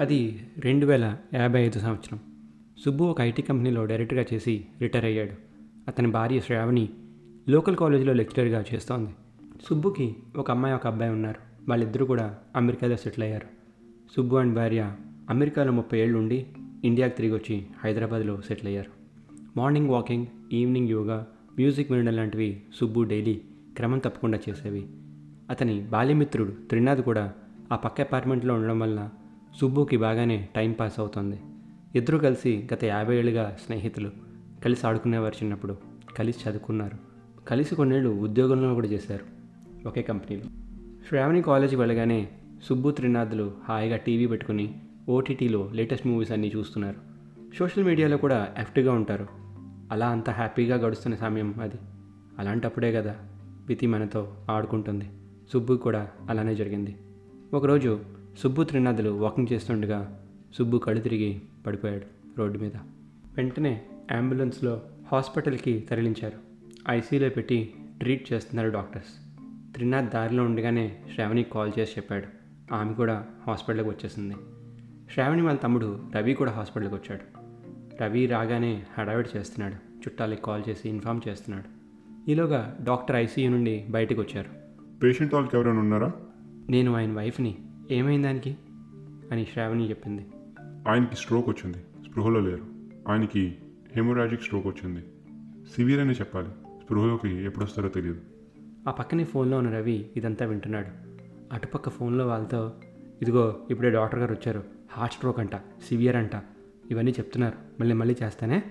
అది రెండు వేల యాభై ఐదు సంవత్సరం. సుబ్బు ఒక ఐటీ కంపెనీలో డైరెక్టర్గా చేసి రిటైర్ అయ్యాడు. అతని భార్య శ్రావణి లోకల్ కాలేజీలో లెక్చరర్గా చేస్తోంది. సుబ్బుకి ఒక అమ్మాయి ఒక అబ్బాయి ఉన్నారు. వాళ్ళిద్దరూ కూడా అమెరికాలో సెటిల్ అయ్యారు. సుబ్బు అండ్ భార్య అమెరికాలో ముప్పై ఏళ్ళు ఉండి ఇండియాకి తిరిగి వచ్చి హైదరాబాద్లో సెటిల్ అయ్యారు. Morning walking evening yoga music వినడం లాంటివి సుబ్బు డైలీ క్రమం తప్పకుండా చేసేవి. అతని బాల్యమిత్రుడు త్రినాథ్ కూడా ఆ పక్క అపార్ట్మెంట్లో ఉండడం వల్ల సుబ్బుకి బాగానే టైం పాస్ అవుతుంది. ఇద్దరు కలిసి గత యాభై ఏళ్ళుగా స్నేహితులు. కలిసి ఆడుకునేవారు చిన్నప్పుడు. కలిసి చదువుకున్నారు. కలిసి కొన్నేళ్ళు ఉద్యోగంలో కూడా చేశారు. ఒకే కంపెనీలో. శ్రావణి కాలేజీ వెళ్ళగానే సుబ్బు త్రినాథులు హాయిగా టీవీ పెట్టుకుని ఓటీటీలో లేటెస్ట్ మూవీస్ అన్నీ చూస్తున్నారు. సోషల్ మీడియాలో కూడా యాక్టివ్గా ఉంటారు. అలా అంత హ్యాపీగా గడుస్తున్న సమయం అది. అలాంటప్పుడే కదా బితి మనతో ఆడుకుంటుంది. సుబ్బు కూడా అలానే జరిగింది. ఒకరోజు సుబ్బు త్రినాథులు వాకింగ్ చేస్తుండగా సుబ్బు కళ్ళు తిరిగి పడిపోయాడు రోడ్డు మీద. వెంటనే అంబులెన్స్లో హాస్పిటల్కి తరలించారు. ఐసీలో పెట్టి ట్రీట్ చేస్తున్నారు డాక్టర్స్ త్రినాథ్ దారిలో ఉండగానే శ్రావణికి కాల్ చేసి చెప్పాడు. ఆమె కూడా హాస్పిటల్కి వచ్చేసింది. శ్రావణి వాళ్ళ తమ్ముడు రవి కూడా హాస్పిటల్కి వచ్చాడు. రవి రాగానే హడావిడి చేస్తున్నాడు. చుట్టాలకి కాల్ చేసి ఇన్ఫామ్ చేస్తున్నాడు. ఈలోగా డాక్టర్ ఐసీయూ నుండి బయటకు వచ్చారు. పేషెంట్ వాళ్ళకి ఎవరైనా ఉన్నారా? నేను ఆయన వైఫ్ని ఏమైంది దానికి? అని శ్రావణి చెప్పింది. ఆయనకి స్ట్రోక్ వచ్చింది. స్పృహలో లేరు. ఆయనకి హెమోరాజిక్ స్ట్రోక్ వచ్చింది. సివియర్ అనే చెప్పాలి. స్పృహలోకి ఎప్పుడు వస్తారో తెలియదు ఆ పక్కనే ఫోన్లో ఉన్న రవి ఇదంతా వింటున్నాడు. అటుపక్క ఫోన్లో వాళ్ళతో ఇదిగో ఇప్పుడే డాక్టర్ గారు వచ్చారు. హార్ట్ స్ట్రోక్ అంట సివియర్ అంట. ఇవన్నీ చెప్తున్నారు. మళ్ళీ మళ్ళీ చేస్తానే?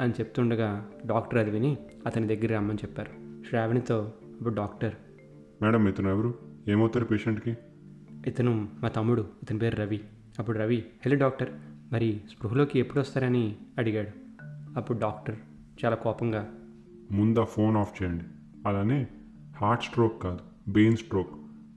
అని చెప్తుండగా డాక్టర్ అది విని అతని దగ్గర రమ్మని చెప్పారు. శ్రావణితో అప్పుడు డాక్టర్. మేడం ఇతను ఎవరు? ఏమవుతారు పేషెంట్కి ఇతను మా తమ్ముడు ఇతని పేరు రవి. అప్పుడు రవి హలో డాక్టర్ మరి స్పృహలోకి ఎప్పుడు వస్తారని అడిగాడు. అప్పుడు డాక్టర్ చాలా కోపంగా ముందు ఆ ఫోన్ ఆఫ్ చేయండి. అలానే హార్ట్ స్ట్రోక్ కాదు బ్రెయిన్ స్ట్రోక్.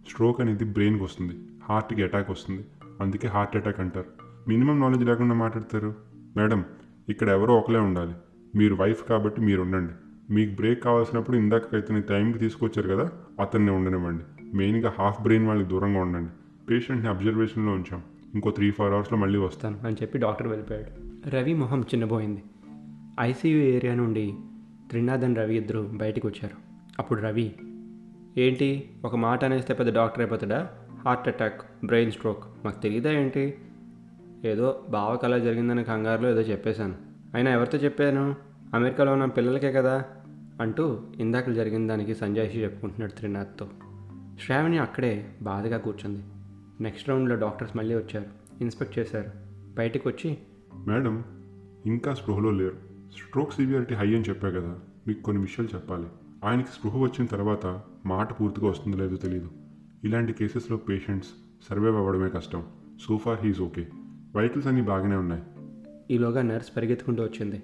స్ట్రోక్ అనేది బ్రెయిన్కి వస్తుంది హార్ట్కి అటాక్ వస్తుంది. అందుకే హార్ట్ అటాక్ అంటారు. మినిమం నాలెడ్జ్ లేకుండా మాట్లాడతారు? మేడం ఇక్కడ ఎవరో ఒకలే ఉండాలి. మీరు వైఫ్ కాబట్టి మీరు ఉండండి. మీకు బ్రేక్ కావాల్సినప్పుడు ఇందాక ఇతని టైంకి తీసుకొచ్చారు కదా అతన్ని ఉండనివ్వండి. మెయిన్గా హాఫ్ బ్రెయిన్ వాళ్ళకి దూరంగా ఉండండి. పేషెంట్ని అబ్జర్వేషన్లో ఉంచాం. ఇంకో త్రీ ఫోర్ అవర్స్లో మళ్ళీ వస్తాను. అని చెప్పి డాక్టర్ వెళ్ళిపోయాడు. రవి మొహం చిన్నబోయింది. ఐసీయూ ఏరియా నుండి త్రినాథ్ రవి ఇద్దరు బయటకు వచ్చారు అప్పుడు రవి ఏంటి? ఒక మాట అనేస్తే పెద్ద డాక్టర్ అయిపోతాడా? హార్ట్ అటాక్ బ్రెయిన్ స్ట్రోక్ మాకు తెలియదా ఏంటి? ఏదో బావకు అలా జరిగిందని కంగారులో ఏదో చెప్పేశాను. అయినా ఎవరితో చెప్పాను? అమెరికాలో ఉన్న పిల్లలకే కదా? అంటూ ఇందాక జరిగిన దానికి సంజాయిషి చెప్పుకుంటున్నాడు త్రినాథ్తో. శ్రావణి అక్కడే బాధగా కూర్చుంది. నెక్స్ట్ రౌండ్లో డాక్టర్స్ మళ్ళీ వచ్చారు. ఇన్స్పెక్ట్ చేశారు. బయటకు వచ్చి మేడం ఇంకా స్పృహలో లేరు. స్ట్రోక్ సివియారిటీ హై అని చెప్పా కదా మీకు కొన్ని విషయాలు చెప్పాలి. ఆయనకి స్పృహ వచ్చిన తర్వాత మాట పూర్తిగా వస్తుందో లేదో తెలియదు ఇలాంటి కేసెస్లో పేషెంట్స్ సర్వైవ్ అవ్వడమే కష్టం. So far he's okay. వైకిల్స్ అన్నీ బాగానే ఉన్నాయి. ఈలోగా నర్స్ పరిగెత్తుకుంటూ వచ్చింది.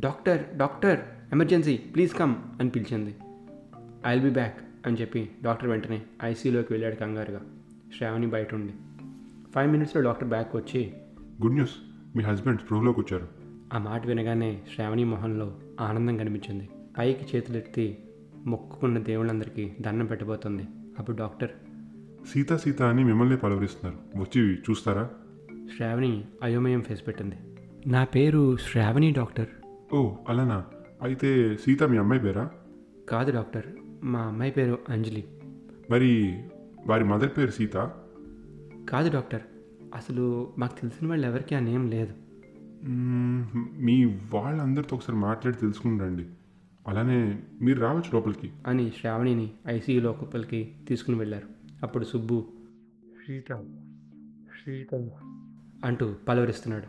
Doctor doctor emergency please come అని పిలిచింది. I'll be back. అని చెప్పి డాక్టర్ వెంటనే ఐసీయూలోకి వెళ్ళాడు కంగారుగా. శ్రావణి బయట ఉండి ఫైవ్ మినిట్స్లో డాక్టర్ బ్యాక్ వచ్చి గుడ్ న్యూస్. మీ హస్బెండ్ స్పృహలోకి వచ్చారు. ఆ మాట వినగానే శ్రావణి మొహంలో ఆనందం కనిపించింది. పైకి చేతులెత్తి మొక్కుకున్న దేవుళ్ళందరికీ దండం పెట్టబోతుంది. అప్పుడు డాక్టర్ సీత సీత అని మిమ్మల్ని పలవరిస్తున్నారు. వచ్చి చూస్తారా? శ్రావణి అయోమయం ఫేస్ పెట్టింది. నా పేరు శ్రావణి డాక్టర్. ఓ అలానా? అయితే సీత మీ అమ్మాయి పేరా? కాదు డాక్టర్. మా అమ్మాయి పేరు అంజలి. మరి వారి మదర్ పేరు సీత? కాదు డాక్టర్ అసలు మాకు తెలిసిన వాళ్ళు ఎవరికి ఆ నేమ్ లేదు. మీ వాళ్ళందరితో ఒకసారి మాట్లాడి తెలుసుకుని అలానే మీరు రావచ్చు లోపలికి. అని శ్రావణిని ఐసీయూలో కుప్పలకి తీసుకుని వెళ్ళారు. అప్పుడు సుబ్బు సీత సీత. అంటూ పలవరిస్తున్నాడు.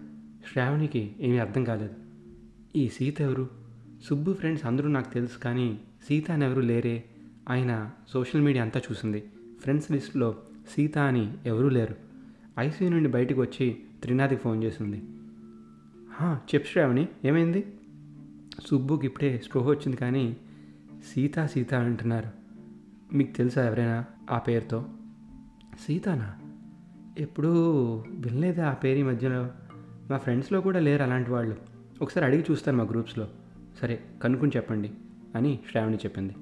శ్రావణికి ఏమీ అర్థం కాలేదు. ఈ సీత ఎవరు? సుబ్బు ఫ్రెండ్స్ అందరూ నాకు తెలుసు కానీ సీత అని ఎవరు లేరే? ఆయన సోషల్ మీడియా అంతా చూసింది. ఫ్రెండ్స్ లిస్టులో సీత అని ఎవరూ లేరు. ఐసీయూ నుండి బయటకు వచ్చి త్రినాథ్కి ఫోన్ చేసింది. చెప్పు శ్రావణి ఏమైంది? సుబ్బుకి ఇప్పుడే స్పృహ వచ్చింది కానీ సీత సీత అంటున్నారు. మీకు తెలుసా ఎవరైనా ఆ పేరుతో? సీతానా? ఎప్పుడూ వినలేదా ఆ పేరు ఈ మధ్యలో? మా ఫ్రెండ్స్లో కూడా లేరు అలాంటి వాళ్ళు. ఒకసారి అడిగి చూస్తాను మా గ్రూప్స్లో. సరే కనుక్కుని చెప్పండి. అని శ్రావణి చెప్పింది.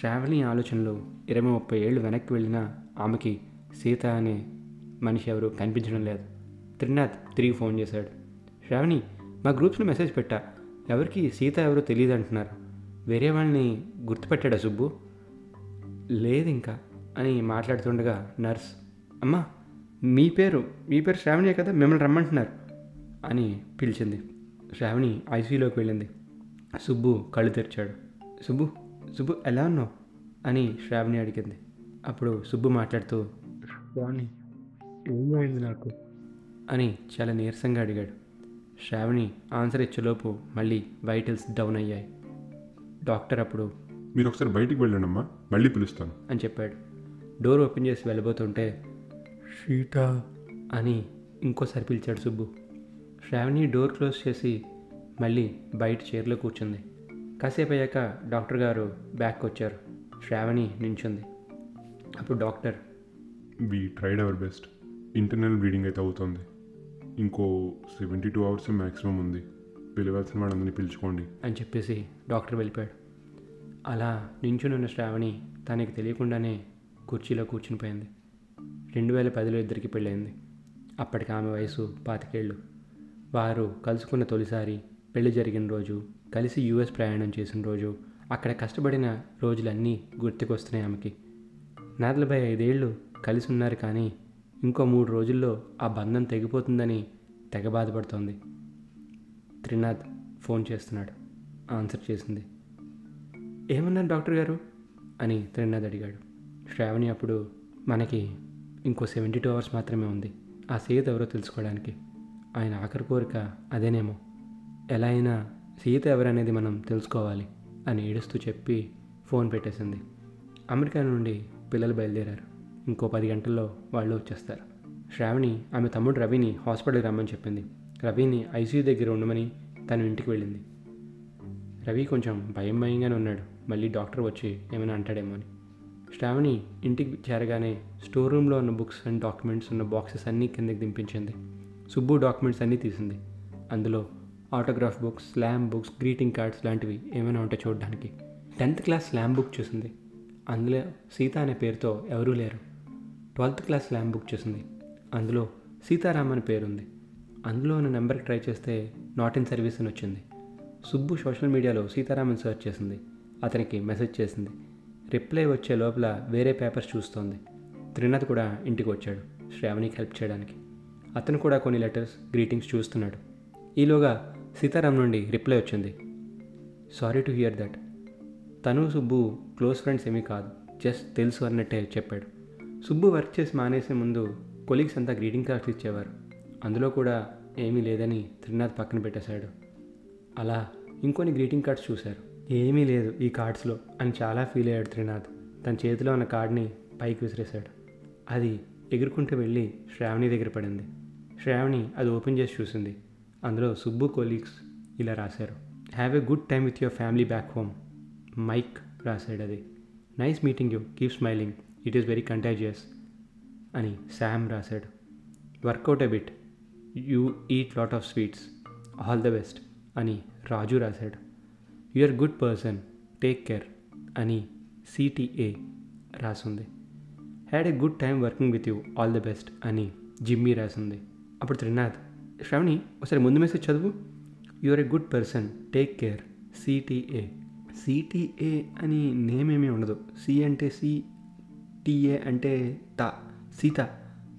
శ్రావణి ఆలోచనలు ఇరవై ముప్పై ఏళ్ళు వెనక్కి వెళ్ళినా ఆమెకి సీత అనే మనిషి ఎవరు కనిపించడం లేదు. త్రినాథ్ తిరిగి ఫోన్ చేశాడు. శ్రావణి మా గ్రూప్స్లో మెసేజ్ పెట్టా. ఎవరికి సీత ఎవరో తెలియదు అంటున్నారు. వేరే వాళ్ళని గుర్తుపెట్టాడా సుబ్బు? లేదు ఇంకా అని మాట్లాడుతుండగా నర్స్ అమ్మా మీ పేరు మీ పేరు శ్రావణియే కదా మిమ్మల్ని రమ్మంటున్నారు అని పిలిచింది. శ్రావణి ఐసీయూలోకి వెళ్ళింది. సుబ్బు కళ్ళు తెరిచాడు. సుబ్బు సుబ్బు ఎలా ఉన్నావు? అని శ్రావణి అడిగింది. అప్పుడు సుబ్బు మాట్లాడుతూ వాణి ఏమైంది నాకు? అని చాలా నీరసంగా అడిగాడు. శ్రావణి ఆన్సర్ ఇచ్చేలోపు మళ్ళీ వైటల్స్ డౌన్ అయ్యాయి. డాక్టర్ అప్పుడు మీరు ఒకసారి బయటికి వెళ్ళండి అమ్మా మళ్ళీ పిలుస్తాను. అని చెప్పాడు. డోర్ ఓపెన్ చేసి వెళ్ళబోతుంటే సీత. అని ఇంకోసారి పిలిచాడు సుబ్బు. శ్రావణి డోర్ క్లోజ్ చేసి మళ్ళీ బయట చైర్లో కూర్చుంది. కాసేపు అయ్యాక డాక్టర్ గారు బ్యాక్ వచ్చారు. శ్రావణి నించుంది. అప్పుడు doctor we tried our best internal bleeding అయితే అవుతుంది. ఇంకో సెవెంటీ టూ అవర్స్ మ్యాక్సిమం ఉంది. పిలవాల్సిన వాళ్ళందరినీ పిలుచుకోండి. అని చెప్పేసి డాక్టర్ వెళ్ళిపోయాడు. అలా నించునున్న శ్రావణి తనకి తెలియకుండానే కుర్చీలో కూర్చునిపోయింది రెండు వేల పదిలో ఇద్దరికి పెళ్ళైంది అప్పటికి ఆమె వయసు పాతికేళ్ళు. వారు కలుసుకున్న తొలిసారి పెళ్ళి జరిగిన రోజు కలిసి యూఎస్ ప్రయాణం చేసిన రోజు అక్కడ కష్టపడిన రోజులన్నీ గుర్తుకొస్తున్నాయి ఆమెకి. నలభై ఐదేళ్ళు కలిసి ఉన్నారు కానీ ఇంకో మూడు రోజుల్లో ఆ బంధం తెగిపోతుందని తెగ బాధపడుతోంది. త్రినాథ్ ఫోన్ చేస్తున్నాడు ఆన్సర్ చేసింది. ఏమన్నారు డాక్టర్ గారు? అని త్రినాథ్ అడిగాడు. శ్రావణి అప్పుడు మనకి ఇంకో సెవెంటీ టూ అవర్స్ మాత్రమే ఉంది. ఆ సేత్ ఎవరో తెలుసుకోవడానికి. ఆయన ఆఖరి కోరిక అదేనేమో. ఎలా అయినా సీత ఎవరనేది మనం తెలుసుకోవాలి అని ఏడుస్తూ చెప్పి ఫోన్ పెట్టేసింది. అమెరికా నుండి పిల్లలు బయలుదేరారు. ఇంకో పది గంటల్లో వాళ్ళు వచ్చేస్తారు. శ్రావణి ఆమె తమ్ముడు రవిని హాస్పిటల్కి రమ్మని చెప్పింది. రవిని ఐసీయూ దగ్గర ఉండమని తను ఇంటికి వెళ్ళింది. రవి కొంచెం భయం భయంగానే ఉన్నాడు. మళ్ళీ డాక్టర్ వచ్చి ఏమైనా అంటాడేమో అని. శ్రావణి ఇంటికి చేరగానే స్టోర్ రూమ్లో ఉన్న బుక్స్ అండ్ డాక్యుమెంట్స్ ఉన్న బాక్సెస్ అన్నీ కిందకి దింపించింది. సుబ్బు డాక్యుమెంట్స్ అన్నీ తీసింది. అందులో autograph books slam books greeting cards లాంటివి ఏమైనా ఉంటే చూడడానికి. టెన్త్ క్లాస్ స్లామ్ బుక్ చూసింది. అందులో సీత అనే పేరుతో ఎవరూ లేరు. ట్వెల్త్ క్లాస్ స్లామ్ బుక్ చూసింది. అందులో సీతారాం అని పేరుంది. అందులో ఉన్న నెంబర్కి ట్రై చేస్తే నాట్ ఇన్ సర్వీస్ అని వచ్చింది. సుబ్బు సోషల్ మీడియాలో సీతారామన్ సెర్చ్ చేసింది. అతనికి మెసేజ్ చేసింది. రిప్లై వచ్చే లోపల వేరే పేపర్స్ చూస్తోంది. త్రినాథ్ కూడా ఇంటికి వచ్చాడు శ్రావణికి హెల్ప్ చేయడానికి. అతను కూడా కొన్ని లెటర్స్ గ్రీటింగ్స్ చూస్తున్నాడు. ఈలోగా సీతారాం నుండి రిప్లై వచ్చింది. Sorry to hear that. తను సుబ్బు క్లోజ్ ఫ్రెండ్స్ ఏమీ కాదు. జస్ట్ తెలుసు అన్నట్టే చెప్పాడు. సుబ్బు వర్క్ చేసి మానేసే ముందు కొలీగ్స్ అంతా గ్రీటింగ్ కార్డ్స్ ఇచ్చేవారు. అందులో కూడా ఏమీ లేదని త్రినాథ్ పక్కన పెట్టేశాడు. అలా ఇంకొన్ని గ్రీటింగ్ కార్డ్స్ చూశారు. ఏమీ లేదు ఈ కార్డ్స్లో అని చాలా ఫీల్ అయ్యాడు త్రినాథ్. తన చేతిలో ఉన్న కార్డ్ని పైకి విసిరేశాడు. అది ఎగురుకుంటూ వెళ్ళి శ్రావణి దగ్గర పడింది. శ్రావణి అది ఓపెన్ చేసి చూసింది. అందులో సుబ్బు కొలీగ్స్ ఇలా రాశారు. Have a good time with your family back home Mike రాశాడు అది. Nice meeting you keep smiling it is very contagious అని శామ్ రాశాడు. Work out a bit you eat lot of sweets all the best అని రాజు రాశాడు. You are good person take care అని CTA రాసుంది. Had a good time working with you all the best అని Jimmy రాసింది. అప్పుడు త్రినాథ్ శ్రవణి ఒకసారి ముందు మెసేజ్ చదువు. You are a good person take care CTA CTA అని నేమ్ ఏమీ ఉండదు. సి అంటే సి టీఏ అంటే తా సీత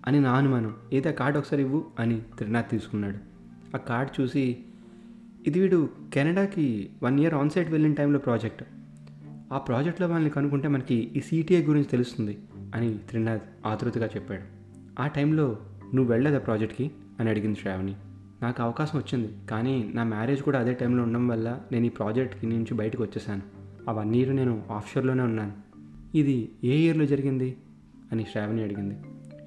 అని నా అనుమానం. ఏదో ఆ కార్డు ఒకసారి ఇవ్వు అని త్రినాథ్ తీసుకున్నాడు. ఆ కార్డ్ చూసి ఇది వీడు కెనడాకి వన్ ఇయర్ ఆన్ సైట్ వెళ్ళిన టైంలో ప్రాజెక్ట్ ఆ ప్రాజెక్ట్లో వాళ్ళని కనుక్కుంటే మనకి ఈ సిటీఐ గురించి తెలుస్తుంది అని త్రినాథ్ ఆతృతగా చెప్పాడు. ఆ టైంలో నువ్వు వెళ్ళదా ప్రాజెక్ట్కి అని అడిగింది శ్రావణి. నాకు అవకాశం వచ్చింది కానీ నా మ్యారేజ్ కూడా అదే టైంలో ఉండడం వల్ల నేను ఈ ప్రాజెక్ట్కి నుంచి బయటకు వచ్చేసాను. ఆ వన్ ఇయర్ నేను ఆఫ్షోర్లోనే ఉన్నాను. ఇది ఏ ఇయర్లో జరిగింది? అని శ్రావణి అడిగింది.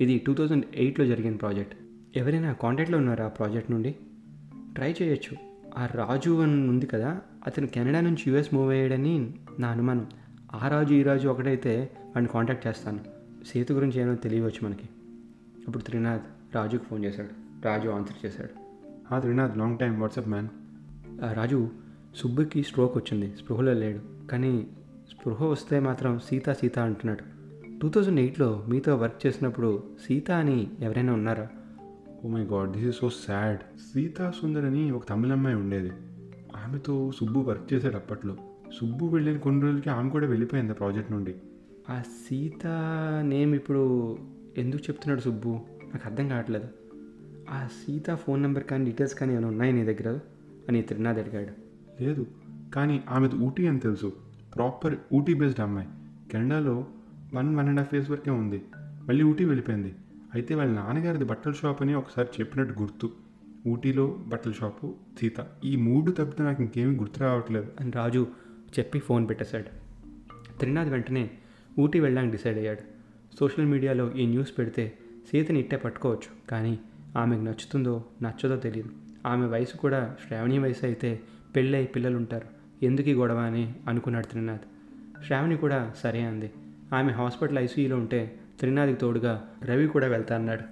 ఇది టూ థౌజండ్ ఎయిట్లో జరిగిన ప్రాజెక్ట్. ఎవరైనా కాంటాక్ట్లో ఉన్నారా ఆ ప్రాజెక్ట్ నుండి? ట్రై చేయొచ్చు. ఆ రాజు అని ఉంది కదా అతను కెనడా నుంచి యూఎస్ మూవ్ అయ్యాడని నా అనుమానం. ఆ రాజు ఈ రాజు ఒకటైతే వాడిని కాంటాక్ట్ చేస్తాను. సేతు గురించి ఏమో తెలియవచ్చు మనకి. అప్పుడు త్రినాథ్ రాజుకు ఫోన్ చేశాడు. రాజు ఆన్సర్ చేశాడు. హా Trinath long time WhatsApp man ఆ రాజు సుబ్బుకి స్ట్రోక్ వచ్చింది స్పృహలో లేడు కానీ స్పృహ వస్తే మాత్రం సీత సీత అంటున్నాడు. టూ థౌజండ్ ఎయిట్లో మీతో వర్క్ చేసినప్పుడు సీత అని ఎవరైనా ఉన్నారా? ఓ my god this is so sad Sita Sundar అని ఒక తమిళ అమ్మాయి ఉండేది. ఆమెతో సుబ్బు వర్క్ చేశాడు అప్పట్లో. సుబ్బు వెళ్ళిన కొన్ని రోజులకి ఆమె కూడా వెళ్ళిపోయింది ఆ ప్రాజెక్ట్ నుండి. ఆ సీత నేమ్ ఇప్పుడు ఎందుకు చెప్తున్నాడు సుబ్బు? నాకు అర్థం కావట్లేదు. ఆ సీత ఫోన్ నెంబర్ కానీ డీటెయిల్స్ కానీ ఏమైనా ఉన్నాయి నీ దగ్గర? అని త్రినాథ్ అడిగాడు. లేదు కానీ ఆమెది ఊటీ అని తెలుసు. ప్రాపర్ ఊటీ బేస్డ్ అమ్మాయి. కెనడాలో one one and half years వరకే ఉంది. మళ్ళీ ఊటీ వెళ్ళిపోయింది. అయితే వాళ్ళ నాన్నగారిది బట్టల షాప్ అని ఒకసారి చెప్పినట్టు గుర్తు. ఊటీలో బట్టల షాపు సీత. ఈ మూడు తప్పితే నాకు ఇంకేమీ గుర్తు రావట్లేదు. అని రాజు చెప్పి ఫోన్ పెట్టేశాడు. త్రినాథ్ వెంటనే ఊటీ వెళ్ళడానికి డిసైడ్ అయ్యాడు. సోషల్ మీడియాలో ఈ న్యూస్ పెడితే సీతని ఇట్టే పట్టుకోవచ్చు. కానీ ఆమెకు నచ్చుతుందో నచ్చదో తెలియదు ఆమె వయసు కూడా శ్రావణి వయసు అయితే పెళ్ళై పిల్లలు ఉంటారు ఎందుకు ఈ గొడవ అని అనుకున్నాడు త్రినాథ్. శ్రావణి కూడా సరే అంది. ఆమె హాస్పిటల్ ఐసీయూలో ఉంటే త్రినాథ్కి తోడుగా రవి కూడా వెళ్తా అన్నాడు.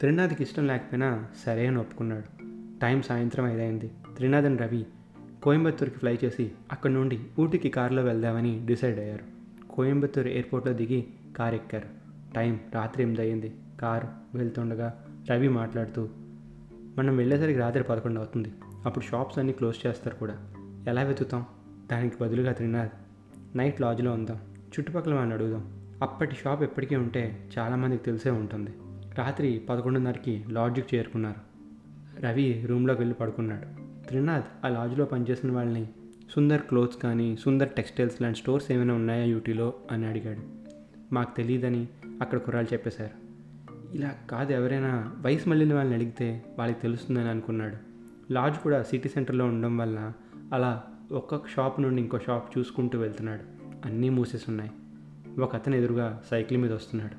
త్రినాథ్కి ఇష్టం లేకపోయినా సరే అని ఒప్పుకున్నాడు. టైం సాయంత్రం ఐదైంది. త్రినాథ్ అండ్ రవి కోయంబత్తూర్కి ఫ్లై చేసి అక్కడి నుండి ఊటీకి కారులో వెళ్దామని డిసైడ్ అయ్యారు. కోయంబత్తూర్ ఎయిర్పోర్ట్లో దిగి కారు ఎక్కారు టైం రాత్రి ఎనిమిది అయ్యింది కారు వెళ్తుండగా రవి మాట్లాడుతూ మనం వెళ్ళేసరికి రాత్రి పదకొండు అవుతుంది. అప్పుడు షాప్స్ అన్నీ క్లోజ్ చేస్తారు కూడా. ఎలా వెతుకుతాం? దానికి బదులుగా త్రినాథ్ నైట్ లాడ్జ్లో ఉందాం. చుట్టుపక్కల వాళ్ళని అడుగుదాం. అప్పటి షాప్ ఎప్పటికీ ఉంటే చాలామందికి తెలిసే ఉంటుంది. రాత్రి పదకొండున్నరకి లాడ్జ్కి చేరుకున్నారు. రవి రూమ్లోకి వెళ్ళి పడుకున్నాడు. త్రినాథ్ ఆ లాడ్జ్లో పనిచేసిన వాళ్ళని సుందర్ క్లోత్స్ కానీ సుందర్ టెక్స్టైల్స్ లాంటి స్టోర్స్ ఏమైనా ఉన్నాయా యూటీలో? అని అడిగాడు. మాకు తెలియదని అక్కడ కుర్రాలు చెప్పేశారు. ఇలా కాదు ఎవరైనా వయసు మళ్ళిన వాళ్ళని అడిగితే వాళ్ళకి తెలుస్తుందని అనుకున్నాడు. లాడ్జ్ కూడా సిటీ సెంటర్లో ఉండడం వల్ల అలా ఒక్కొక్క షాప్ నుండి ఇంకో షాప్ చూసుకుంటూ వెళ్తున్నాడు. అన్నీ మూసేసి ఉన్నాయి ఒక అతను ఎదురుగా సైకిల్ మీద వస్తున్నాడు.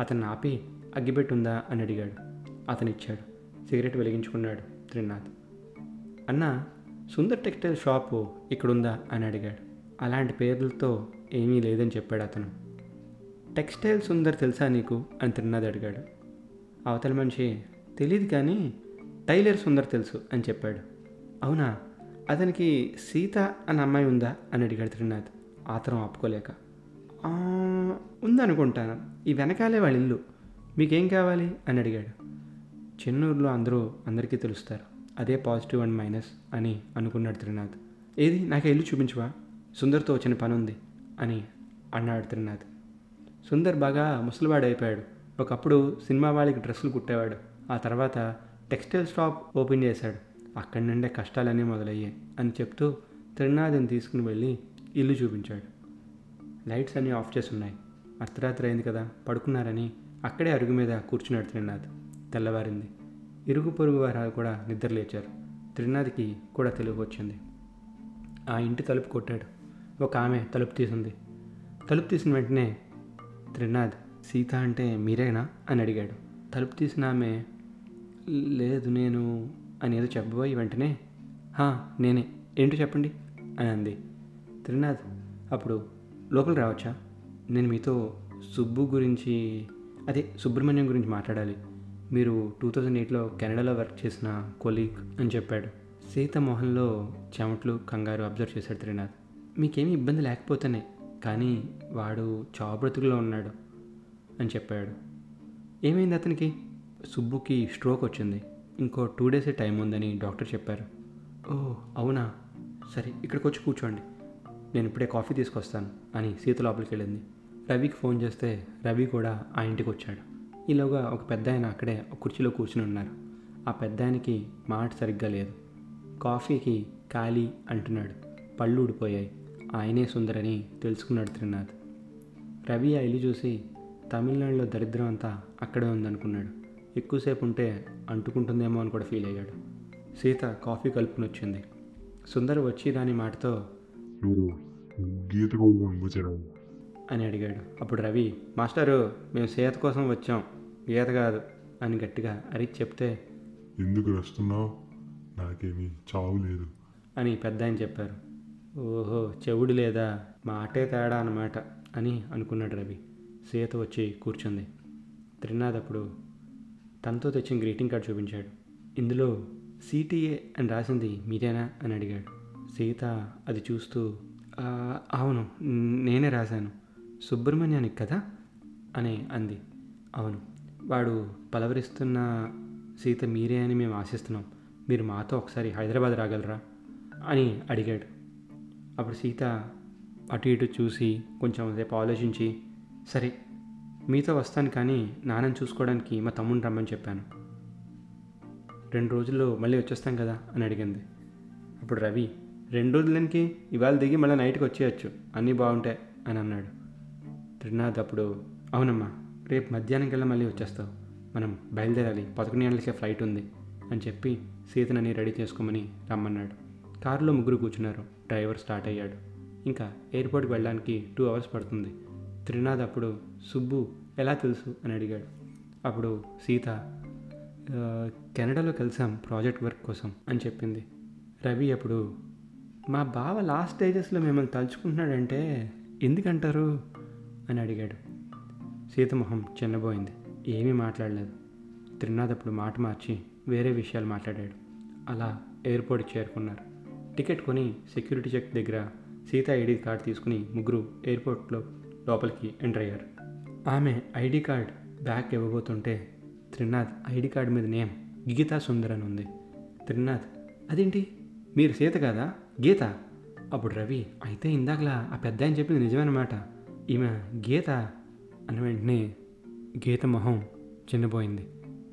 అతను ఆపి అగ్గిపెట్టుందా అని అడిగాడు. అతను ఇచ్చాడు సిగరెట్ వెలిగించుకున్నాడు త్రినాథ్. అన్న సుందర్ టెక్స్టైల్ షాపు ఇక్కడుందా? అని అడిగాడు. అలాంటి పేర్లతో ఏమీ లేదని చెప్పాడు అతను. టెక్స్టైల్ సుందర్ తెలుసా నీకు? అని త్రినాథ్ అడిగాడు. అవతల మనిషి తెలియదు కానీ టైలర్ సుందర్ తెలుసు అని చెప్పాడు. అవునా? అతనికి సీత అని అమ్మాయి ఉందా? అని అడిగాడు త్రినాథ్. ఆతరం ఆపుకోలేక. ఉందనుకుంటాను. ఈ వెనకాలే వాళ్ళ ఇల్లు. మీకేం కావాలి? అని అడిగాడు. చెన్నూరులో అందరూ అందరికీ తెలుస్తారు. అదే పాజిటివ్ అండ్ మైనస్ అని అనుకున్నాడు త్రినాథ్. ఏది? నాకు ఇల్లు చూపించవా? సుందర్తో వచ్చిన పని ఉంది అని అన్నాడు త్రినాథ్. సుందర్ బాగా ముసలివాడు అయిపోయాడు ఒకప్పుడు సినిమా వాళ్ళకి డ్రెస్సులు కుట్టేవాడు. ఆ తర్వాత టెక్స్టైల్ షాప్ ఓపెన్ చేశాడు. అక్కడి నుండే కష్టాలన్నీ మొదలయ్యాయి అని చెప్తూ త్రినాథ్ని తీసుకుని వెళ్ళి ఇల్లు చూపించాడు. లైట్స్ అన్నీ ఆఫ్ చేసి ఉన్నాయి అర్ధరాత్రి అయింది కదా పడుకున్నారని అక్కడే అరుగు మీద కూర్చున్నాడు త్రినాథ్. తెల్లవారింది. ఇరుగు పొరుగు వారు కూడా నిద్ర లేచారు. త్రినాథ్కి కూడా తెలుగు వచ్చింది. ఆ ఇంటి తలుపు కొట్టాడు. ఒక ఆమె తలుపు తీసింది. తలుపు తీసిన వెంటనే త్రినాథ్ సీత అంటే మీరేనా? అని అడిగాడు. తలుపు తీసిన ఆమె లేదు నేను అని ఏదో చెప్పబోయి వెంటనే? "హా, నేనే. ఏంటో చెప్పండి అని అంది. త్రినాథ్ అప్పుడు లోపల రావచ్చా? నేను మీతో సుబ్బు గురించి అదే సుబ్రహ్మణ్యం గురించి మాట్లాడాలి. మీరు టూ థౌజండ్ ఎయిట్లో కెనడాలో వర్క్ చేసిన కొలీగ్ అని చెప్పాడు. సీత మొహంలో చెమట్లు కంగారు అబ్జర్వ్ చేశాడు త్రినాథ్. మీకేమీ ఇబ్బంది లేకపోతేనే కానీ వాడు చావుబ్రతుకులో ఉన్నాడు అని చెప్పాడు. ఏమైంది అతనికి? సుబ్బుకి స్ట్రోక్ వచ్చింది. ఇంకో టూ డేసే టైం ఉందని డాక్టర్ చెప్పారు. ఓ అవునా? సరే ఇక్కడికి వచ్చి కూర్చోండి. నేను ఇప్పుడే కాఫీ తీసుకొస్తాను అని సీత లోపలికి వెళ్ళింది. రవికి ఫోన్ చేస్తే రవి కూడా ఆ ఇంటికి వచ్చాడు. ఈలోగా ఒక పెద్ద ఆయన అక్కడే ఒక కుర్చీలో కూర్చుని ఉన్నారు. ఆ పెద్ద ఆయనకి మాట సరిగ్గా లేదు. కాఫీకి ఖాళీ అంటున్నాడు. పళ్ళు ఊడిపోయాయి. ఆయనే సుందరని తెలుసుకున్నాడు త్రినాథ్. రవి ఆ ఇల్లు చూసి తమిళనాడులో దరిద్రం అంతా అక్కడే ఉందనుకున్నాడు. ఎక్కువసేపు ఉంటే అంటుకుంటుందేమో అని కూడా ఫీల్ అయ్యాడు. సీత కాఫీ కలుపుకుని వచ్చింది సుందర్ వచ్చి రాని మాటతో అని అడిగాడు. అప్పుడు రవి మాస్టారు మేము సీత కోసం వచ్చాం. గీత కాదు అని గట్టిగా అరిచి చెప్తే ఎందుకు వస్తున్నావు నాకేమీ చావు లేదు అని పెద్ద ఆయన చెప్పారు. ఓహో చెవుడు లేదా? మాటే తేడా అన్నమాట అని అనుకున్నాడు రవి. సీత వచ్చి కూర్చుంది. త్రినాథ్ అప్పుడు తనతో తెచ్చిన గ్రీటింగ్ కార్డ్ చూపించాడు. ఇందులో సిటీఏ అని రాసింది మీరేనా అని అడిగాడు. సీత అది చూస్తూ అవును నేనే రాశాను. సుబ్రహ్మణ్యానికి కదా? అని అంది. అవును వాడు పలవరిస్తున్న సీత మీరే అని మేము ఆశిస్తున్నాం. మీరు మాతో ఒకసారి హైదరాబాద్ రాగలరా? అని అడిగాడు. అప్పుడు సీత అటు ఇటు చూసి కొంచెం సేపు ఆలోచించి సరే మీతో వస్తాను కానీ నాన్నని చూసుకోవడానికి మా తమ్ముని రమ్మని చెప్పాను. రెండు రోజుల్లో మళ్ళీ వచ్చేస్తాం కదా? అని అడిగింది. అప్పుడు రవి రెండు రోజులకి ఇవాళ దిగి మళ్ళీ నైట్కి వచ్చేయచ్చు అన్నీ బాగుంటాయి అని అన్నాడు. త్రినాథ్ అప్పుడు అవునమ్మా రేపు మధ్యాహ్నం కల్లా మళ్ళీ వచ్చేస్తావు. మనం బయలుదేరాలి పదకొండు గంటలకే ఫ్లైట్ ఉంది అని చెప్పి సీతనని రెడీ చేసుకోమని రమ్మన్నాడు. కారులో ముగ్గురు కూర్చున్నారు. డ్రైవర్ స్టార్ట్ అయ్యాడు. ఇంకా ఎయిర్పోర్ట్కి వెళ్ళడానికి టూ అవర్స్ పడుతుంది. త్రినాథ్ అప్పుడు సుబ్బు ఎలా తెలుసు? అని అడిగాడు. అప్పుడు సీత కెనడాలో కలిసాం ప్రాజెక్ట్ వర్క్ కోసం అని చెప్పింది. రవి అప్పుడు మా బావ లాస్ట్ స్టేజెస్లో మిమ్మల్ని తలుచుకుంటున్నాడంటే ఎందుకంటారు? అని అడిగాడు. సీతమొహం చిన్నబోయింది. ఏమీ మాట్లాడలేదు. త్రినాథ్ అప్పుడు మాట మార్చి వేరే విషయాలు మాట్లాడాడు. అలా ఎయిర్పోర్ట్కి చేరుకున్నారు. టికెట్ కొని సెక్యూరిటీ చెక్ దగ్గర సీత ఐడి కార్డ్ తీసుకుని ముగ్గురు ఎయిర్పోర్ట్లో లోపలికి ఎంటర్ అయ్యారు. ఆమె ఐడి కార్డ్ బ్యాక్ ఇవ్వబోతుంటే త్రినాథ్ ఐడి కార్డ్ మీద నేమ్ గీతా సుందర్ అని ఉంది. త్రినాథ్ అదేంటి? మీరు సీత కాదా? గీత? అప్పుడు రవి అయితే ఇందాకలా ఆ పెద్ద అని చెప్పింది నిజమన్నమాట ఈమె గీత? అని వెంటనే గీత మొహం చిన్నపోయింది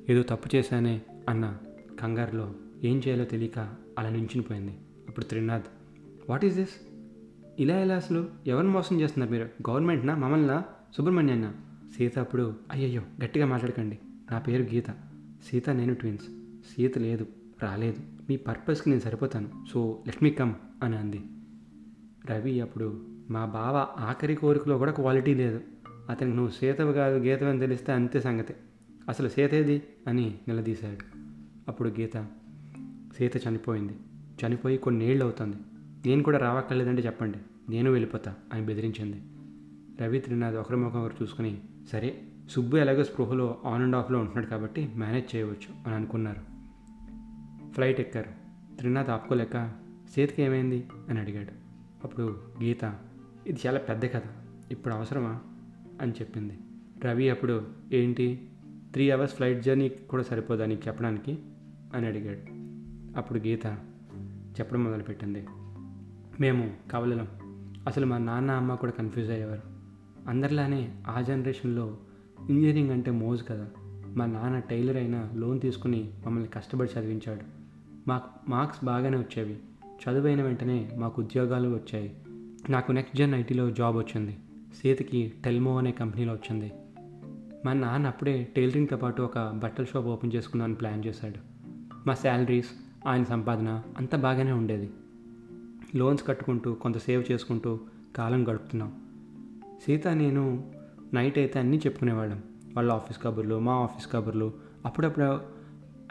ఏదో తప్పు చేశానే అన్న కంగారులో ఏం చేయాలో తెలియక అలా నించునిపోయింది. ఇప్పుడు త్రినాథ్. వాట్ ఈస్ దిస్ ఇలా ఎలా అసలు? ఎవరిని మోసం చేస్తున్నారు మీరు? గవర్నమెంట్నా మమ్మల్నా? సుబ్రహ్మణ్యన్న? సీత అప్పుడు అయ్యయ్యో గట్టిగా మాట్లాడకండి. నా పేరు గీత. సీత నేను ట్విన్స్ సీత లేదు రాలేదు. మీ పర్పస్కి నేను సరిపోతాను. సో లెట్ మీ కమ్ అని అంది. రవి అప్పుడు మా బావ ఆఖరి కోరికలో కూడా క్వాలిటీ లేదు. అతనికి నువ్వు సీతవి కాదు గీతవని తెలిస్తే అంతే సంగతి. అసలు సీత ఏది? అని నిలదీశాడు. అప్పుడు గీత సీత చనిపోయింది. చనిపోయి కొన్నేళ్ళు అవుతుంది నేను కూడా రావక్కర్లేదంటే చెప్పండి. నేను వెళ్ళిపోతా అని బెదిరించింది. రవి త్రినాథ్ ఒకరి ముఖం ఒకరు చూసుకుని సరే సుబ్బు ఎలాగో స్పృహలో ఆన్ అండ్ ఆఫ్లో ఉంటున్నాడు కాబట్టి మేనేజ్ చేయవచ్చు అని అనుకున్నారు. ఫ్లైట్ ఎక్కారు. త్రినాథ్ ఆపుకోలేక సీతకి ఏమైంది? అని అడిగాడు. అప్పుడు గీత ఇది చాలా పెద్ద కథ. ఇప్పుడు అవసరమా? అని చెప్పింది. రవి అప్పుడు ఏంటి? త్రీ అవర్స్ ఫ్లైట్ జర్నీ కూడా సరిపోదా నీకు చెప్పడానికి? అని అడిగాడు. అప్పుడు గీత చెప్పడం మొదలుపెట్టింది. మేము కవలలం. అసలు మా నాన్న అమ్మ కూడా కన్ఫ్యూజ్ అయ్యేవారు. అందరిలానే ఆ జనరేషన్లో ఇంజనీరింగ్ అంటే మోజు కదా. మా నాన్న టైలర్ అయినా లోన్ తీసుకుని మమ్మల్ని కష్టపడి చదివించాడు. మాకు మార్క్స్ బాగానే వచ్చేవి. చదువైన వెంటనే మాకు ఉద్యోగాలు వచ్చాయి. నాకు నెక్స్ట్ జన్ ఐటీలో జాబ్ వచ్చింది. సీతకి టెల్మో అనే కంపెనీలో వచ్చింది. మా నాన్న అప్పుడే టైలరింగ్తో పాటు ఒక బట్టల షాప్ ఓపెన్ చేసుకుందామని ప్లాన్ చేశాడు. మా శాలరీస్ ఆయన సంపాదన అంత బాగానే ఉండేది. లోన్స్ కట్టుకుంటూ కొంత సేవ్ చేసుకుంటూ కాలం గడుపుతున్నాం. సీత నేను నైట్ అయితే అన్నీ చెప్పుకునేవాళ్ళం. వాళ్ళ ఆఫీస్ కబుర్లు మా ఆఫీస్ కబుర్లు. అప్పుడప్పుడు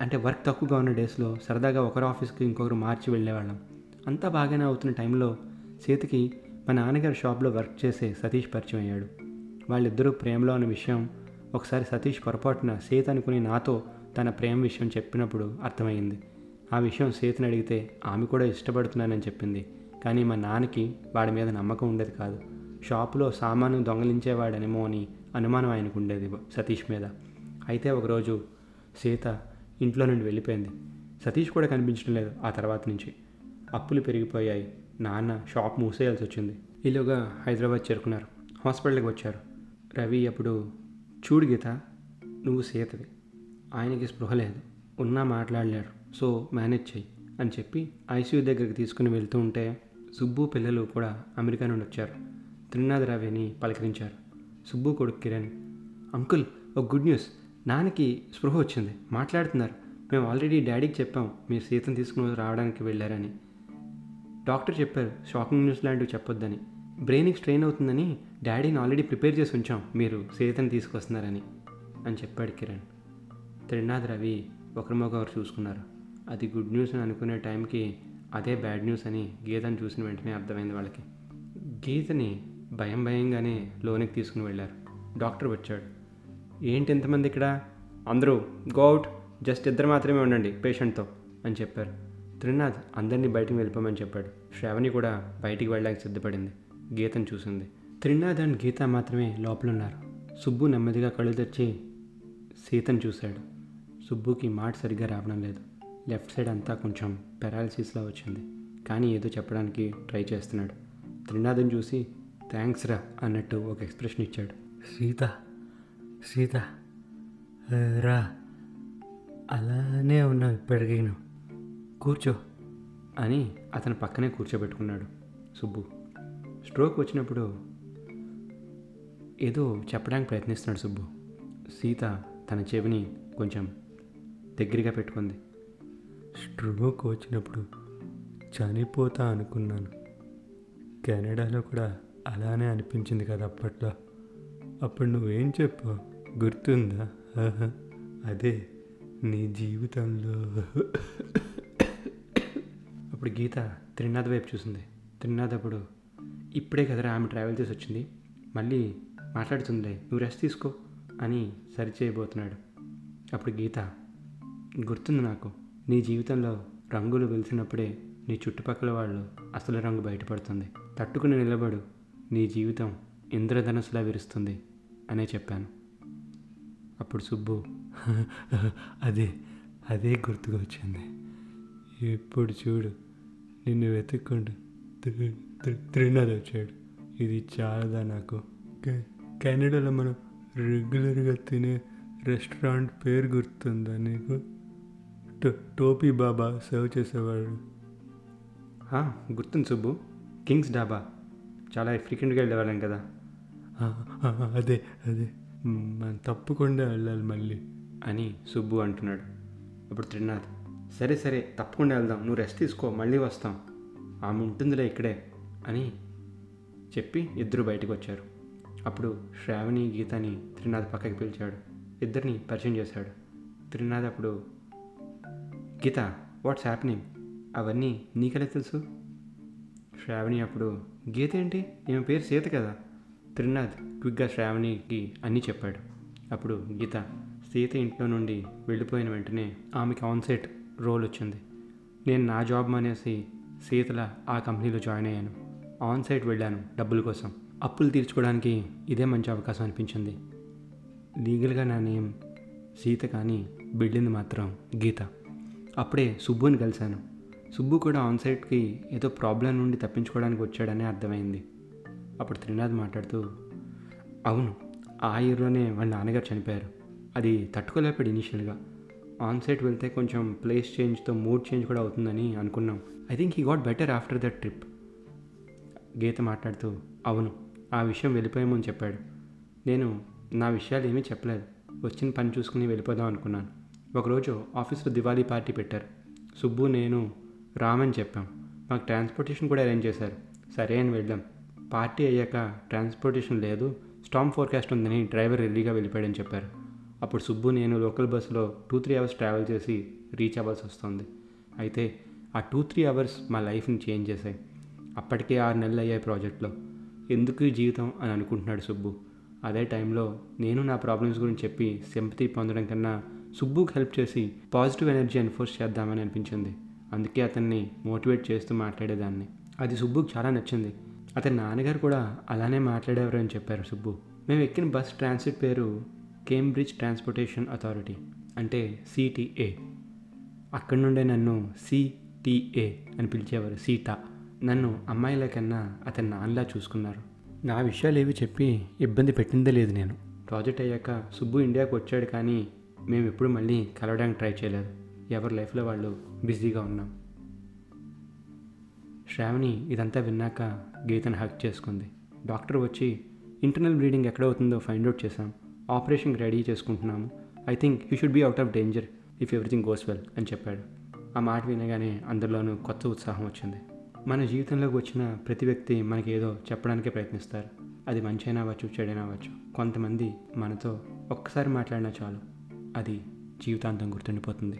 అంటే వర్క్ తక్కువగా ఉన్న డేస్లో సరదాగా ఒకరి ఆఫీస్కి ఇంకొకరు మార్చి వెళ్ళేవాళ్ళం. అంతా బాగానే అవుతున్న టైంలో సీతకి మా నాన్నగారి షాప్లో వర్క్ చేసే సతీష్ పరిచయం అయ్యాడు. వాళ్ళిద్దరూ ప్రేమలో అన్న విషయం ఒకసారి సతీష్ పొరపాటున సీత అనుకుని నాతో తన ప్రేమ విషయం చెప్పినప్పుడు అర్థమైంది ఆ విషయం సీతని అడిగితే ఆమె కూడా ఇష్టపడుతున్నానని చెప్పింది. కానీ మా నాన్నకి వాడి మీద నమ్మకం ఉండేది కాదు. షాపులో సామాను దొంగలించేవాడనేమో అని అనుమానం ఆయనకు ఉండేది సతీష్ మీద. అయితే ఒకరోజు సీత ఇంట్లో నుండి వెళ్ళిపోయింది. సతీష్ కూడా కనిపించడం లేదు ఆ తర్వాత నుంచి. అప్పులు పెరిగిపోయాయి. నాన్న షాప్ మూసేయాల్సి వచ్చింది. ఈలోగా హైదరాబాద్ చేరుకున్నారు. హాస్పిటల్కి వచ్చారు. రవి అప్పుడు చూడు గీత నువ్వు సీతవి. ఆయనకి స్పృహ లేదు. ఉన్నా మాట్లాడలేరు సో మేనేజ్ చెయ్యి అని చెప్పి ఐసీయూ దగ్గరికి తీసుకుని వెళ్తూ ఉంటే సుబ్బు పిల్లలు కూడా అమెరికా నుండి వచ్చారు. త్రినాథ్ రవిని పలకరించారు. సుబ్బు కొడుకు కిరణ్ అంకుల్ ఒక గుడ్ న్యూస్. నాన్నకి స్పృహ వచ్చింది. మాట్లాడుతున్నారు. మేము ఆల్రెడీ డాడీకి చెప్పాం. మీరు సీతను తీసుకుని రావడానికి వెళ్ళారని. డాక్టర్ చెప్పారు షాకింగ్ న్యూస్ లాంటివి చెప్పొద్దని. బ్రెయిన్కి స్ట్రెయిన్ అవుతుందని డాడీని ఆల్రెడీ ప్రిపేర్ చేసి ఉంచాం. మీరు సీతను తీసుకొస్తున్నారని. అని చెప్పాడు కిరణ్. త్రినాథ్ రవి ఒకరిమొకరు చూసుకున్నారు. అది గుడ్ న్యూస్ అని అనుకునే టైంకి అదే బ్యాడ్ న్యూస్ అని గీతను చూసిన వెంటనే అర్థమైంది వాళ్ళకి. గీతని భయం భయంగానే లోనికి తీసుకుని వెళ్ళారు. డాక్టర్ వచ్చాడు. ఏంటి ఇంతమంది ఇక్కడ? అందరూ గో అవుట్ జస్ట్ ఇద్దరు మాత్రమే ఉండండి పేషెంట్తో అని చెప్పారు. త్రినాథ్ అందరినీ బయటికి వెళ్ళిపోమని చెప్పాడు. శ్రావణి కూడా బయటికి వెళ్ళడానికి సిద్ధపడింది. గీతను చూసింది. త్రినాథ్ అండ్ గీత మాత్రమే లోపల ఉన్నారు సుబ్బు నెమ్మదిగా కళ్ళు తెచ్చి సీతను చూశాడు. సుబ్బుకి మాట సరిగ్గా రావడం లేదు. లెఫ్ట్ సైడ్ అంతా కొంచెం పెరాలసిస్లా వచ్చింది. కానీ ఏదో చెప్పడానికి ట్రై చేస్తున్నాడు. త్రినాథన్ చూసి థ్యాంక్స్ రా అన్నట్టు ఒక ఎక్స్ప్రెషన్ ఇచ్చాడు. సీత సీత రా. అలానే ఉన్నావు ఇప్పటికీను. కూర్చో. అని అతని పక్కనే కూర్చోబెట్టుకున్నాడు. సుబ్బు స్ట్రోక్ వచ్చినప్పుడు ఏదో చెప్పడానికి ప్రయత్నిస్తున్నాడు సుబ్బు. సీత తన చెవిని కొంచెం దగ్గరగా పెట్టుకుంది. స్ట్రోక్ వచ్చినప్పుడు చనిపోతా అనుకున్నాను. కెనడాలో కూడా అలానే అనిపించింది కదా అప్పట్లో. అప్పుడు నువ్వేం చెప్పు గుర్తుందా? అదే నీ జీవితంలో. అప్పుడు గీత త్రినాథ్ వైపు చూసింది. త్రినాథ్ అప్పుడు ఇప్పుడే కదరా ఆమె ట్రావెల్ చేసి వచ్చింది. మళ్ళీ మాట్లాడుతుందిలే నువ్వు రెస్ట్ తీసుకో అని సరిచేయబోతున్నాడు అప్పుడు గీత గుర్తుంది నాకు. నీ జీవితంలో రంగులు వెలిసినప్పుడే నీ చుట్టుపక్కల వాళ్ళు అసలు రంగు బయటపడుతుంది. తట్టుకుని నిలబడు. నీ జీవితం ఇంద్రధనుసులా విరుస్తుంది అనే చెప్పాను. అప్పుడు సుబ్బు అదే అదే గుర్తుకొచ్చింది ఇప్పుడు చూడు నిన్ను వెతుక్కుంటూ త్రి- త్రినాథ్ వచ్చాడు. ఇది చాలదా నాకు? కెనడాలో మనం రెగ్యులర్గా తినే రెస్టారెంట్ పేరు గుర్తుందా నీకు? టోపీ బాబా సర్వ్ చేసేవాడు "ఆ, గుర్తుంది సుబ్బు. కింగ్స్ డాబా. చాలా ఫ్రీక్వెంట్గా వెళ్ళేవాళ్ళం కదా. అదే అదే. మనం తప్పకుండా వెళ్ళాలి మళ్ళీ. అని సుబ్బు అంటున్నాడు. అప్పుడు త్రినాథ్ సరే సరే తప్పకుండా వెళ్దాం. నువ్వు రెస్ట్ తీసుకో మళ్ళీ వస్తాం. ఆమె ఉంటుందిలే ఇక్కడే అని చెప్పి ఇద్దరు బయటకు వచ్చారు అప్పుడు శ్రావణి గీతని త్రినాథ్ పక్కకి పిలిచాడు. ఇద్దరిని పరిచయం చేశాడు. త్రినాథ్ అప్పుడు గీత వాట్స్ హ్యాపెనింగ్ అవన్నీ నీకెలా తెలుసు? శ్రావణి అప్పుడు గీత ఏంటి? ఈమె పేరు సీత కదా? త్రినాథ్ క్విక్గా శ్రావణికి అన్నీ చెప్పాడు. అప్పుడు గీత సీత ఇంట్లో నుండి వెళ్ళిపోయిన వెంటనే ఆమెకి ఆన్సెట్ రోల్ వచ్చింది. నేను నా జాబ్ మానేసి సీతల ఆ కంపెనీలో జాయిన్ అయ్యాను. ఆన్సైట్ వెళ్ళాను డబ్బుల కోసం. అప్పులు తీర్చుకోవడానికి ఇదే మంచి అవకాశం అనిపించింది. లీగల్గా నా నేమ్ సీత కానీ బిల్డింది మాత్రం గీత. అప్పుడే సుబ్బుని కలిశాను. సుబ్బు కూడా ఆన్సైట్కి ఏదో ప్రాబ్లం నుండి తప్పించుకోవడానికి వచ్చాడని అర్థమైంది. అప్పుడు త్రినాథ్ మాట్లాడుతూ అవును ఆ ఇయర్లోనే వాళ్ళ నాన్నగారు చనిపోయారు. అది తట్టుకోలేపాడు ఇనిషియల్గా ఆన్సైట్ వెళ్తే కొంచెం ప్లేస్ చేంజ్తో మూడ్ చేంజ్ కూడా అవుతుందని అనుకున్నాం. I think he got better after that trip Geeta మాట్లాడుతూ అవును ఆ విషయం వెళ్ళిపోయామని చెప్పాడు. నేను నా విషయాలు ఏమీ చెప్పలేదు. వచ్చిన పని చూసుకుని వెళ్ళిపోదాం అనుకున్నాను. ఒకరోజు ఆఫీస్లో దివాళీ పార్టీ పెట్టారు. సుబ్బు నేను రామని చెప్పాం. మాకు ట్రాన్స్పోర్టేషన్ కూడా అరేంజ్ చేశారు. సరే అని వెళ్ళాం పార్టీ అయ్యాక ట్రాన్స్పోర్టేషన్ లేదు స్టామ్ ఫోర్కాస్ట్ ఉందని డ్రైవర్ ఎర్లీగా వెళ్ళిపోయాడని చెప్పారు. అప్పుడు సుబ్బు నేను లోకల్ బస్సులో టూ త్రీ అవర్స్ ట్రావెల్ చేసి రీచ్ అవ్వాల్సి వస్తుంది. అయితే ఆ టూ త్రీ అవర్స్ మా లైఫ్ని చేంజ్ చేశాయి. అప్పటికే ఆరు నెలలు అయ్యాయి ప్రాజెక్ట్లో. ఎందుకు జీవితం అని అనుకుంటున్నాడు సుబ్బు. అదే టైంలో నేను నా ప్రాబ్లమ్స్ గురించి చెప్పి సింపతి పొందడం కన్నా సుబ్బుకి హెల్ప్ చేసి పాజిటివ్ ఎనర్జీ ఎన్ఫోర్స్ చేద్దామని అనిపించింది. అందుకే అతన్ని మోటివేట్ చేస్తూ మాట్లాడేదాన్ని. అది సుబ్బుకి చాలా నచ్చింది. అతని నాన్నగారు కూడా అలానే మాట్లాడేవారు అని చెప్పారు సుబ్బు. మేము ఎక్కిన బస్ ట్రాన్సిట్ పేరు కేంబ్రిడ్జ్ ట్రాన్స్పోర్టేషన్ అథారిటీ అంటే సిటిఏ అక్కడి నుండే నన్ను సిటిఏ అని పిలిచేవారు సీత. నన్ను అమ్మాయిల కన్నా అతని నాన్నలా చూసుకున్నారు. నా విషయాలు ఏవి చెప్పి ఇబ్బంది పెట్టిందే లేదు నేను. ప్రాజెక్ట్ అయ్యాక సుబ్బు ఇండియాకు వచ్చాడు కానీ మేము ఎప్పుడు మళ్ళీ కలవడానికి ట్రై చేయలేదు. ఎవరి లైఫ్లో వాళ్ళు బిజీగా ఉన్నాం. శ్రావణి ఇదంతా విన్నాక గీతను హక్ చేసుకుంది. డాక్టర్ వచ్చి ఇంటర్నల్ బ్లీడింగ్ ఎక్కడ అవుతుందో ఫైండ్ అవుట్ చేశాం. ఆపరేషన్కి రెడీ చేసుకుంటున్నాము. I think you should be out of danger if everything goes well అని చెప్పాడు. ఆ మాట వినగానే అందరిలోనూ కొత్త ఉత్సాహం వచ్చింది. మన జీవితంలోకి వచ్చిన ప్రతి వ్యక్తి మనకి ఏదో చెప్పడానికే ప్రయత్నిస్తారు. అది మంచి అయినా అవ్వచ్చు చెడైనా అవ్వచ్చు. కొంతమంది మనతో ఒక్కసారి మాట్లాడినా చాలు. అది జీవితాంతం గుర్తుండిపోతుంది.